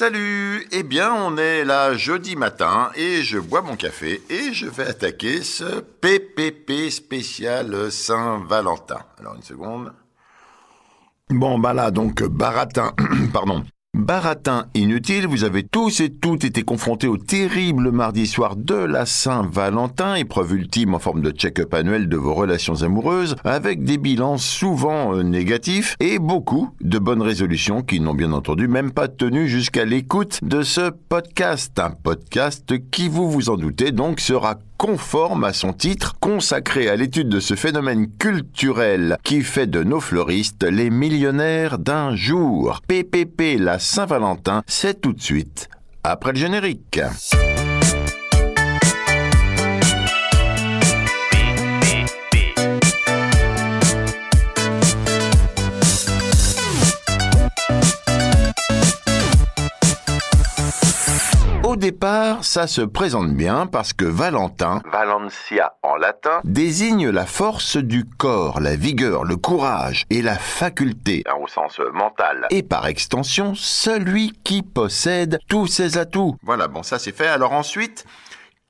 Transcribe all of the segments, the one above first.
Salut Eh bien, on est là jeudi matin et je bois mon café et je vais attaquer ce PPP spécial Saint-Valentin. Alors, une seconde. Bon, bah là, donc, baratin, pardon, Baratin inutile, vous avez tous et toutes été confrontés au terrible mardi soir de la Saint-Valentin, épreuve ultime en forme de check-up annuel de vos relations amoureuses, avec des bilans souvent euh, négatifs et beaucoup de bonnes résolutions qui n'ont bien entendu même pas tenu jusqu'à l'écoute de ce podcast. Un podcast qui, vous vous en doutez, donc sera conforme à son titre, consacré à l'étude de ce phénomène culturel qui fait de nos fleuristes les millionnaires d'un jour. PPP la Saint-Valentin, c'est tout de suite après le générique. Départ, ça se présente bien parce que Valentin, Valencia en latin, désigne la force du corps, la vigueur, le courage et la faculté, hein, au sens mental, et par extension, celui qui possède tous ses atouts. Voilà, bon, ça c'est fait. Alors ensuite,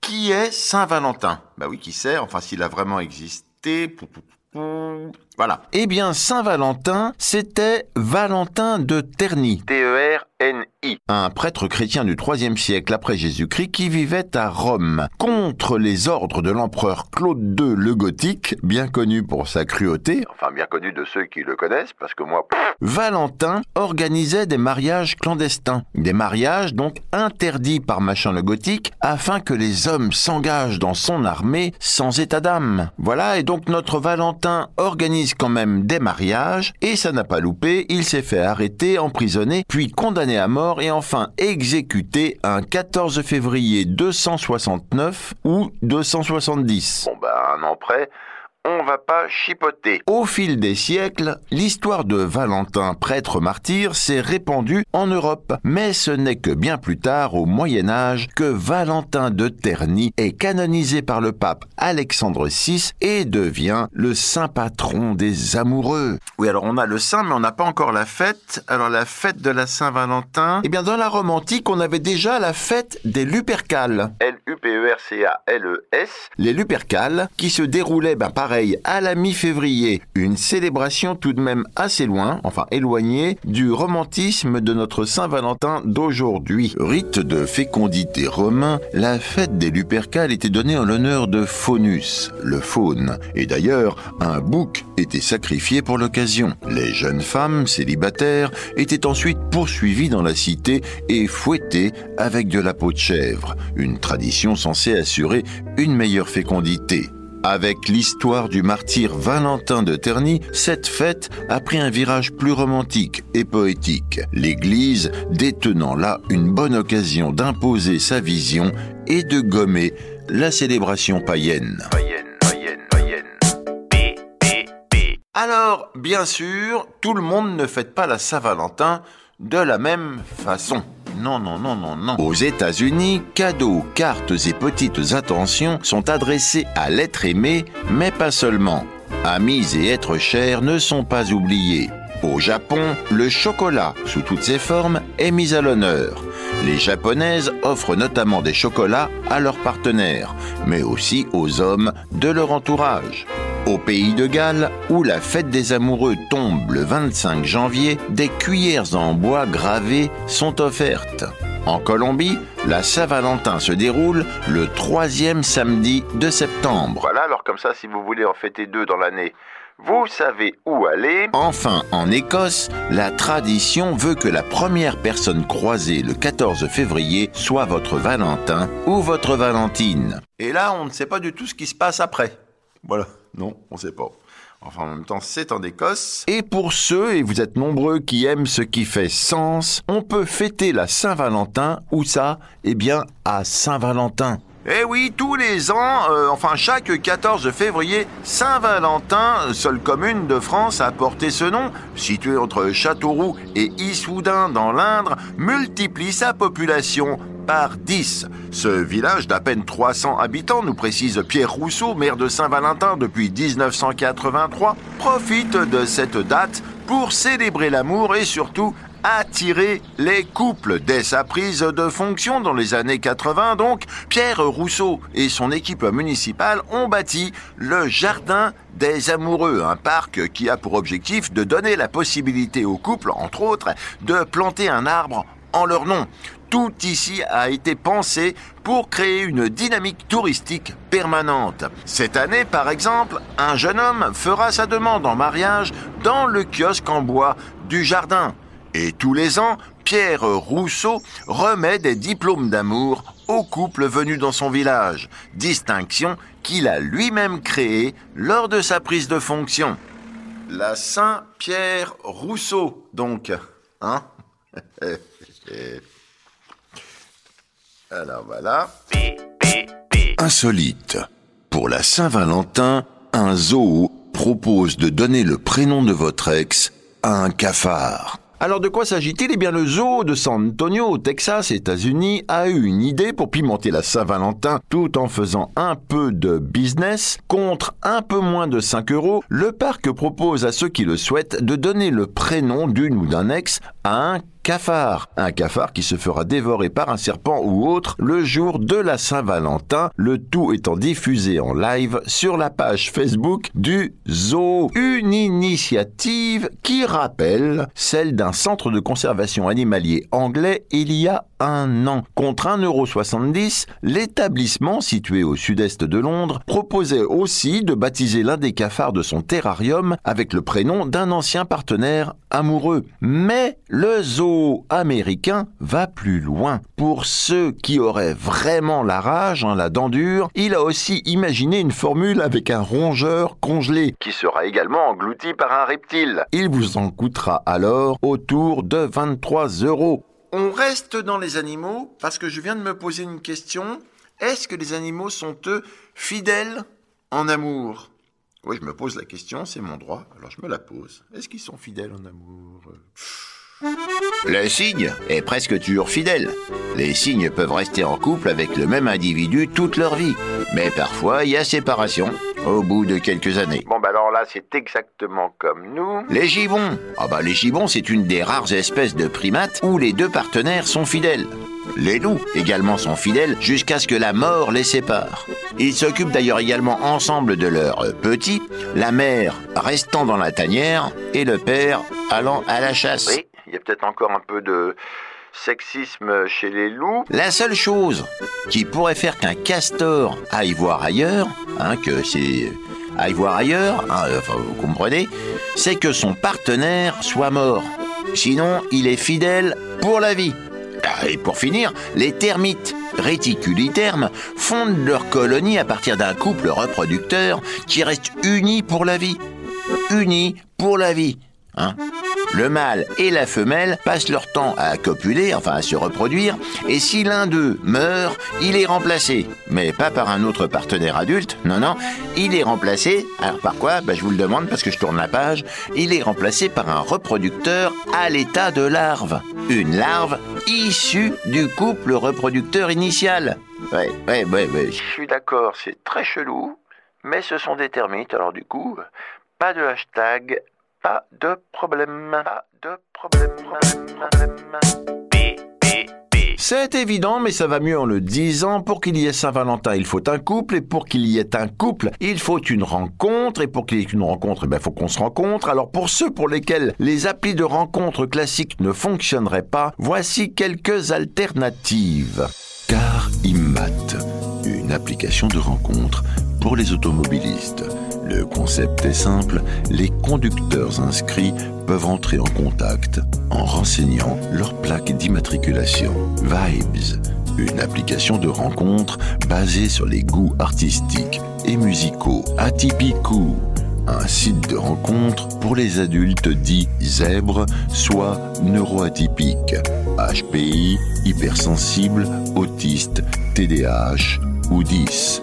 qui est Saint Valentin? Bah oui, qui sait, enfin s'il a vraiment existé. Voilà. Eh bien, Saint Valentin, c'était Valentin de Terni. T-E-R-N-I. Un prêtre chrétien du IIIe siècle après Jésus-Christ qui vivait à Rome, contre les ordres de l'empereur Claude II le Gothique, bien connu pour sa cruauté, enfin bien connu de ceux qui le connaissent, parce que moi... Valentin organisait des mariages clandestins, des mariages donc interdits par Machin le Gothique, afin que les hommes s'engagent dans son armée sans état d'âme. Voilà, et donc notre Valentin organise quand même des mariages, et ça n'a pas loupé, il s'est fait arrêter, emprisonner, puis condamné à mort et enfin exécuté un 14 février 269 ou 270. Bon bah un an près, on va pas chipoter. Au fil des siècles, l'histoire de Valentin, prêtre martyr, s'est répandue en Europe. Mais ce n'est que bien plus tard, au Moyen Âge, que Valentin de Terni est canonisé par le pape Alexandre VI et devient le saint patron des amoureux. Oui, alors on a le saint, mais on n'a pas encore la fête. Alors la fête de la Saint-Valentin, eh bien dans la Rome antique, on avait déjà la fête des Lupercales. L-U-P-E-R-C-A-L-E-S. Les Lupercales, qui se déroulaient ben, par à la mi-février, une célébration tout de même assez loin, enfin éloignée, du romantisme de notre Saint-Valentin d'aujourd'hui. Rite de fécondité romain, la fête des Lupercales était donnée en l'honneur de Faunus, le faune, et d'ailleurs, un bouc était sacrifié pour l'occasion. Les jeunes femmes célibataires étaient ensuite poursuivies dans la cité et fouettées avec de la peau de chèvre, une tradition censée assurer une meilleure fécondité. Avec l'histoire du martyr Valentin de Terny, cette fête a pris un virage plus romantique et poétique, l'Église détenant là une bonne occasion d'imposer sa vision et de gommer la célébration païenne. Alors, bien sûr, tout le monde ne fête pas la Saint-Valentin de la même façon. Non, non, non, non, non. Aux États-Unis, cadeaux, cartes et petites attentions sont adressés à l'être aimé, mais pas seulement. Amis et êtres chers ne sont pas oubliés. Au Japon, le chocolat, sous toutes ses formes, est mis à l'honneur. Les japonaises offrent notamment des chocolats à leurs partenaires, mais aussi aux hommes de leur entourage. Au pays de Galles, où la fête des amoureux tombe le 25 janvier, des cuillères en bois gravées sont offertes. En Colombie, la Saint-Valentin se déroule le troisième samedi de septembre. Voilà, alors comme ça, si vous voulez en fêter deux dans l'année, vous savez où aller. Enfin, en Écosse, la tradition veut que la première personne croisée le 14 février soit votre Valentin ou votre Valentine. Et là, on ne sait pas du tout ce qui se passe après. Voilà. Non, on sait pas. Enfin, en même temps, c'est en Écosse. Et pour ceux, et vous êtes nombreux, qui aiment ce qui fait sens, on peut fêter la Saint-Valentin, où ça? Eh bien, à Saint-Valentin. Eh oui, tous les ans, euh, enfin chaque 14 février, Saint-Valentin, seule commune de France à porter ce nom, située entre Châteauroux et Issoudun dans l'Indre, multiplie sa population par 10. Ce village d'à peine 300 habitants, nous précise Pierre Rousseau, maire de Saint-Valentin depuis 1983, profite de cette date pour célébrer l'amour et surtout attirer les couples. Dès sa prise de fonction dans les années 80, donc, Pierre Rousseau et son équipe municipale ont bâti le Jardin des Amoureux, un parc qui a pour objectif de donner la possibilité aux couples, entre autres, de planter un arbre en leur nom. Tout ici a été pensé pour créer une dynamique touristique permanente. Cette année, par exemple, un jeune homme fera sa demande en mariage dans le kiosque en bois du jardin. Et tous les ans, Pierre Rousseau remet des diplômes d'amour aux couples venus dans son village, distinction qu'il a lui-même créée lors de sa prise de fonction. La Saint-Pierre Rousseau, donc. Hein? Alors voilà. Insolite. Pour la Saint-Valentin, un zoo propose de donner le prénom de votre ex à un cafard. Alors de quoi s'agit-il? Eh bien le zoo de San Antonio au Texas, États-Unis, a eu une idée pour pimenter la Saint-Valentin tout en faisant un peu de business. Contre un peu moins de 5 euros, le parc propose à ceux qui le souhaitent de donner le prénom d'une ou d'un ex un cafard. Un cafard qui se fera dévorer par un serpent ou autre le jour de la Saint-Valentin, le tout étant diffusé en live sur la page Facebook du zoo. Une initiative qui rappelle celle d'un centre de conservation animalier anglais il y a un an. Contre 1,70€, l'établissement situé au sud-est de Londres proposait aussi de baptiser l'un des cafards de son terrarium avec le prénom d'un ancien partenaire amoureux. Mais le zoo américain va plus loin. Pour ceux qui auraient vraiment la rage, hein, la dent dure, il a aussi imaginé une formule avec un rongeur congelé qui sera également englouti par un reptile. Il vous en coûtera alors autour de 23 euros. On reste dans les animaux parce que je viens de me poser une question. Est-ce que les animaux sont eux fidèles en amour? Oui, je me pose la question, c'est mon droit, alors je me la pose. Est-ce qu'ils sont fidèles en amour? Le cygne est presque toujours fidèle. Les cygnes peuvent rester en couple avec le même individu toute leur vie. Mais parfois, il y a séparation au bout de quelques années. Bon, bah alors là, c'est exactement comme nous. Les gibbons. Ah bah les gibbons, c'est une des rares espèces de primates où les deux partenaires sont fidèles. Les loups également sont fidèles jusqu'à ce que la mort les sépare. Ils s'occupent d'ailleurs également ensemble de leurs petits, la mère restant dans la tanière et le père allant à la chasse. Oui, il y a peut-être encore un peu de sexisme chez les loups. La seule chose qui pourrait faire qu'un castor aille voir ailleurs, hein, que c'est aille voir ailleurs, hein, enfin vous comprenez, c'est que son partenaire soit mort. Sinon, il est fidèle pour la vie. Ah, et pour finir, les termites réticulitermes fondent leur colonie à partir d'un couple reproducteur qui reste uni pour la vie. Uni pour la vie. Hein le mâle et la femelle passent leur temps à copuler, enfin à se reproduire, et si l'un d'eux meurt, il est remplacé. Mais pas par un autre partenaire adulte, non, non, il est remplacé, alors par quoi? Ben, Je vous le demande parce que je tourne la page, il est remplacé par un reproducteur à l'état de larve. Une larve issue du couple reproducteur initial. Ouais, ouais, ouais, ouais. Je suis d'accord, c'est très chelou, mais ce sont des termites, alors du coup, pas de hashtag pas de problème. Pas de problème. C'est évident, mais ça va mieux en le disant. Pour qu'il y ait Saint-Valentin, il faut un couple, et pour qu'il y ait un couple, il faut une rencontre, et pour qu'il y ait une rencontre, il ben, faut qu'on se rencontre. Alors pour ceux pour lesquels les applis de rencontre classiques ne fonctionneraient pas, voici quelques alternatives. Car Immat, une application de rencontre pour les automobilistes. Le concept est simple, les conducteurs inscrits peuvent entrer en contact en renseignant leur plaque d'immatriculation. Vibes, une application de rencontre basée sur les goûts artistiques et musicaux atypicaux. Un site de rencontre pour les adultes dits zèbres, soit neuroatypiques, HPI, hypersensibles, autistes, TDAH ou 10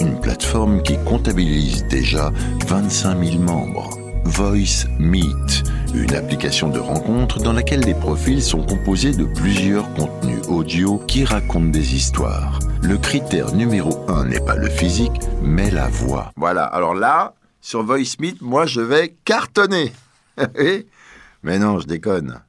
une plateforme qui comptabilise déjà 25 000 membres. Voice Meet, une application de rencontre dans laquelle les profils sont composés de plusieurs contenus audio qui racontent des histoires. Le critère numéro un n'est pas le physique, mais la voix. Voilà, alors là, sur Voice Meet, moi je vais cartonner. mais non, je déconne.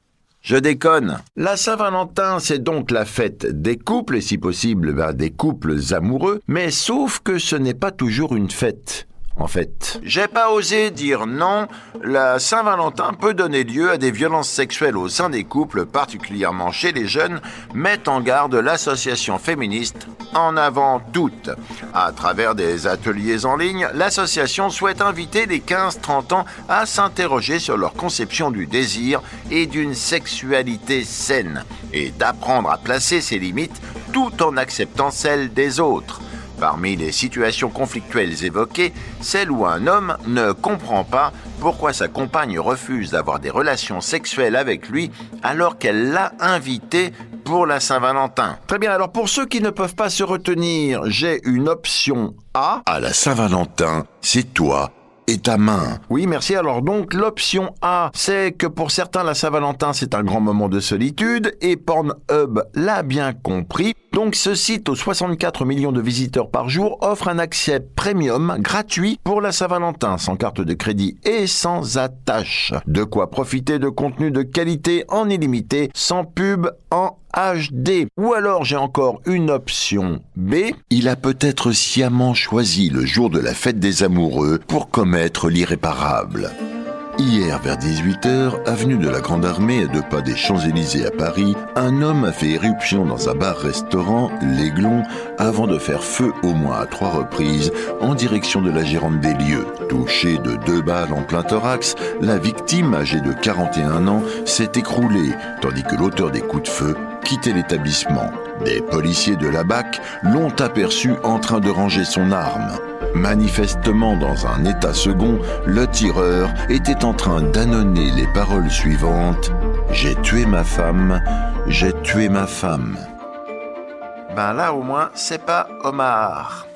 Je déconne. La Saint-Valentin, c'est donc la fête des couples, et si possible, ben, des couples amoureux, mais sauf que ce n'est pas toujours une fête en fait. J'ai pas osé dire non, la Saint-Valentin peut donner lieu à des violences sexuelles au sein des couples, particulièrement chez les jeunes, met en garde l'association féministe En avant toutes. À travers des ateliers en ligne, l'association souhaite inviter les 15-30 ans à s'interroger sur leur conception du désir et d'une sexualité saine, et d'apprendre à placer ses limites tout en acceptant celles des autres. Parmi les situations conflictuelles évoquées, celle où un homme ne comprend pas pourquoi sa compagne refuse d'avoir des relations sexuelles avec lui alors qu'elle l'a invité pour la Saint-Valentin. Très bien, alors pour ceux qui ne peuvent pas se retenir, j'ai une option A. À la Saint-Valentin, c'est toi et ta main. Oui, merci. Alors donc, l'option A, c'est que pour certains, la Saint-Valentin, c'est un grand moment de solitude, et Pornhub l'a bien compris. Donc ce site aux 64 millions de visiteurs par jour offre un accès premium gratuit pour la Saint-Valentin, sans carte de crédit et sans attache. De quoi profiter de contenu de qualité en illimité, sans pub, en HD. Ou alors j'ai encore une option B. Il a peut-être sciemment choisi le jour de la fête des amoureux pour commettre l'irréparable. Hier, vers 18h, avenue de la Grande Armée, à deux pas des Champs-Élysées à Paris, un homme a fait éruption dans un bar-restaurant, l'Aiglon, avant de faire feu au moins à trois reprises en direction de la gérante des lieux. Touché de deux balles en plein thorax, la victime, âgée de 41 ans, s'est écroulée, tandis que l'auteur des coups de feu quittait l'établissement. Des policiers de la BAC l'ont aperçu en train de ranger son arme. Manifestement dans un état second, le tireur était en train d'annonner les paroles suivantes J'ai tué ma femme, j'ai tué ma femme. Ben là au moins, c'est pas Omar.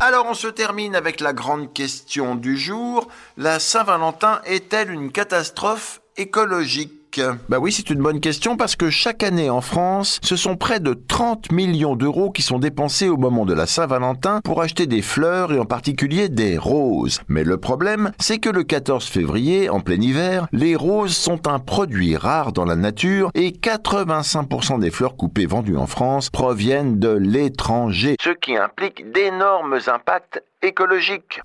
Alors on se termine avec la grande question du jour. La Saint-Valentin est-elle une catastrophe écologique? Bah oui, c'est une bonne question parce que chaque année en France, ce sont près de 30 millions d'euros qui sont dépensés au moment de la Saint-Valentin pour acheter des fleurs et en particulier des roses. Mais le problème, c'est que le 14 février, en plein hiver, les roses sont un produit rare dans la nature et 85% des fleurs coupées vendues en France proviennent de l'étranger, ce qui implique d'énormes impacts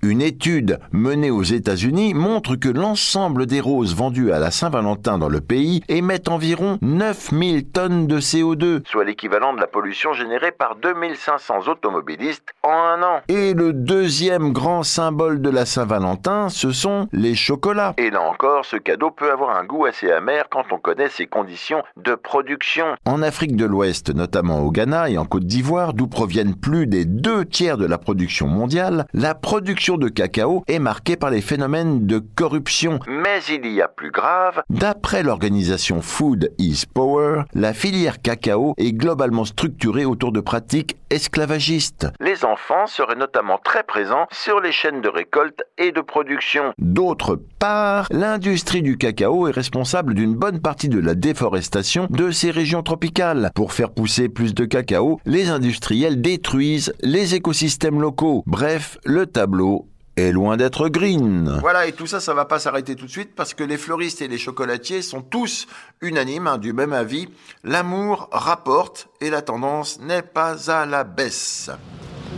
Une étude menée aux États-Unis montre que l'ensemble des roses vendues à la Saint-Valentin dans le pays émettent environ 9000 tonnes de CO2, soit l'équivalent de la pollution générée par 2500 automobilistes en un an. Et le deuxième grand symbole de la Saint-Valentin, ce sont les chocolats. Et là encore, ce cadeau peut avoir un goût assez amer quand on connaît ses conditions de production. En Afrique de l'Ouest, notamment au Ghana et en Côte d'Ivoire, d'où proviennent plus des deux tiers de la production mondiale, la production de cacao est marquée par les phénomènes de corruption. Mais il y a plus grave. D'après l'organisation Food is Power, la filière cacao est globalement structurée autour de pratiques esclavagistes. Les enfants seraient notamment très présents sur les chaînes de récolte et de production. D'autre part, l'industrie du cacao est responsable d'une bonne partie de la déforestation de ces régions tropicales. Pour faire pousser plus de cacao, les industriels détruisent les écosystèmes locaux. Bref, le tableau est loin d'être green. Voilà, et tout ça, ça va pas s'arrêter tout de suite parce que les fleuristes et les chocolatiers sont tous unanimes, hein, du même avis. L'amour rapporte et la tendance n'est pas à la baisse.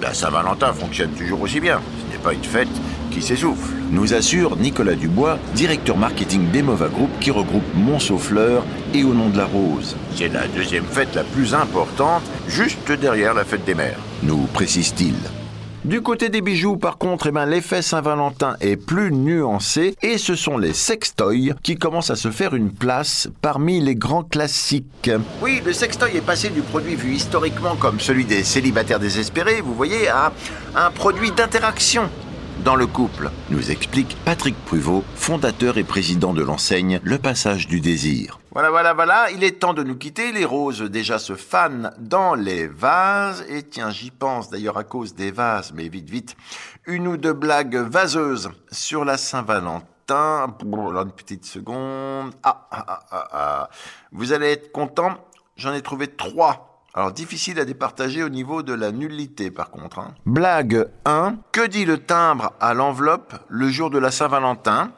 La Saint-Valentin fonctionne toujours aussi bien. Ce n'est pas une fête qui s'essouffle. Nous assure Nicolas Dubois, directeur marketing d'Emova Group qui regroupe Monceau Fleurs et Au nom de la Rose. C'est la deuxième fête la plus importante, juste derrière la fête des mères, nous précise-t-il. Du côté des bijoux, par contre, eh ben, l'effet Saint-Valentin est plus nuancé et ce sont les sextoys qui commencent à se faire une place parmi les grands classiques. Oui, le sextoy est passé du produit vu historiquement comme celui des célibataires désespérés, vous voyez, à un produit d'interaction dans le couple, nous explique Patrick Pruvot, fondateur et président de l'enseigne Le Passage du Désir. Voilà, voilà, voilà, il est temps de nous quitter. Les roses déjà se fanent dans les vases. Et tiens, j'y pense d'ailleurs à cause des vases, mais vite, vite. Une ou deux blagues vaseuses sur la Saint-Valentin. Une petite seconde. Ah, ah, ah, ah, ah. Vous allez être content. J'en ai trouvé trois alors difficile à départager au niveau de la nullité par contre. Hein. Blague 1. Que dit le timbre à l'enveloppe le jour de la Saint-Valentin?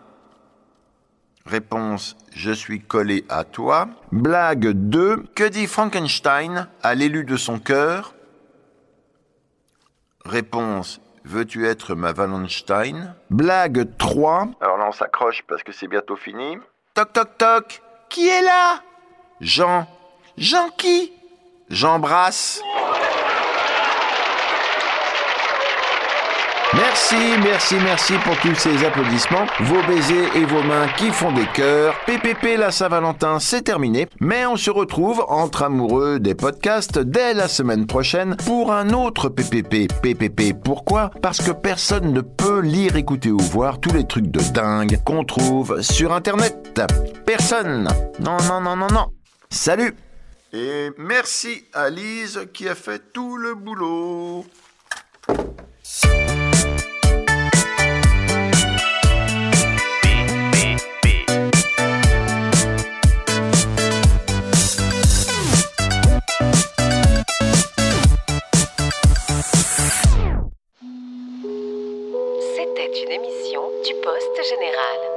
Réponse Je suis collé à toi. Blague 2. Que dit Frankenstein à l'élu de son cœur? Réponse Veux-tu être ma Wallenstein? Blague 3. Alors là, on s'accroche parce que c'est bientôt fini. Toc toc toc Qui est là? Jean. Jean qui? J'embrasse. Merci, merci, merci pour tous ces applaudissements, vos baisers et vos mains qui font des cœurs. PPP la Saint-Valentin, c'est terminé, mais on se retrouve entre amoureux des podcasts dès la semaine prochaine pour un autre PPP. PPP, pourquoi? Parce que personne ne peut lire, écouter ou voir tous les trucs de dingue qu'on trouve sur Internet. Personne. Non, non, non, non, non. Salut Et merci à Lise qui a fait tout le boulot. C'était une émission du Poste Général.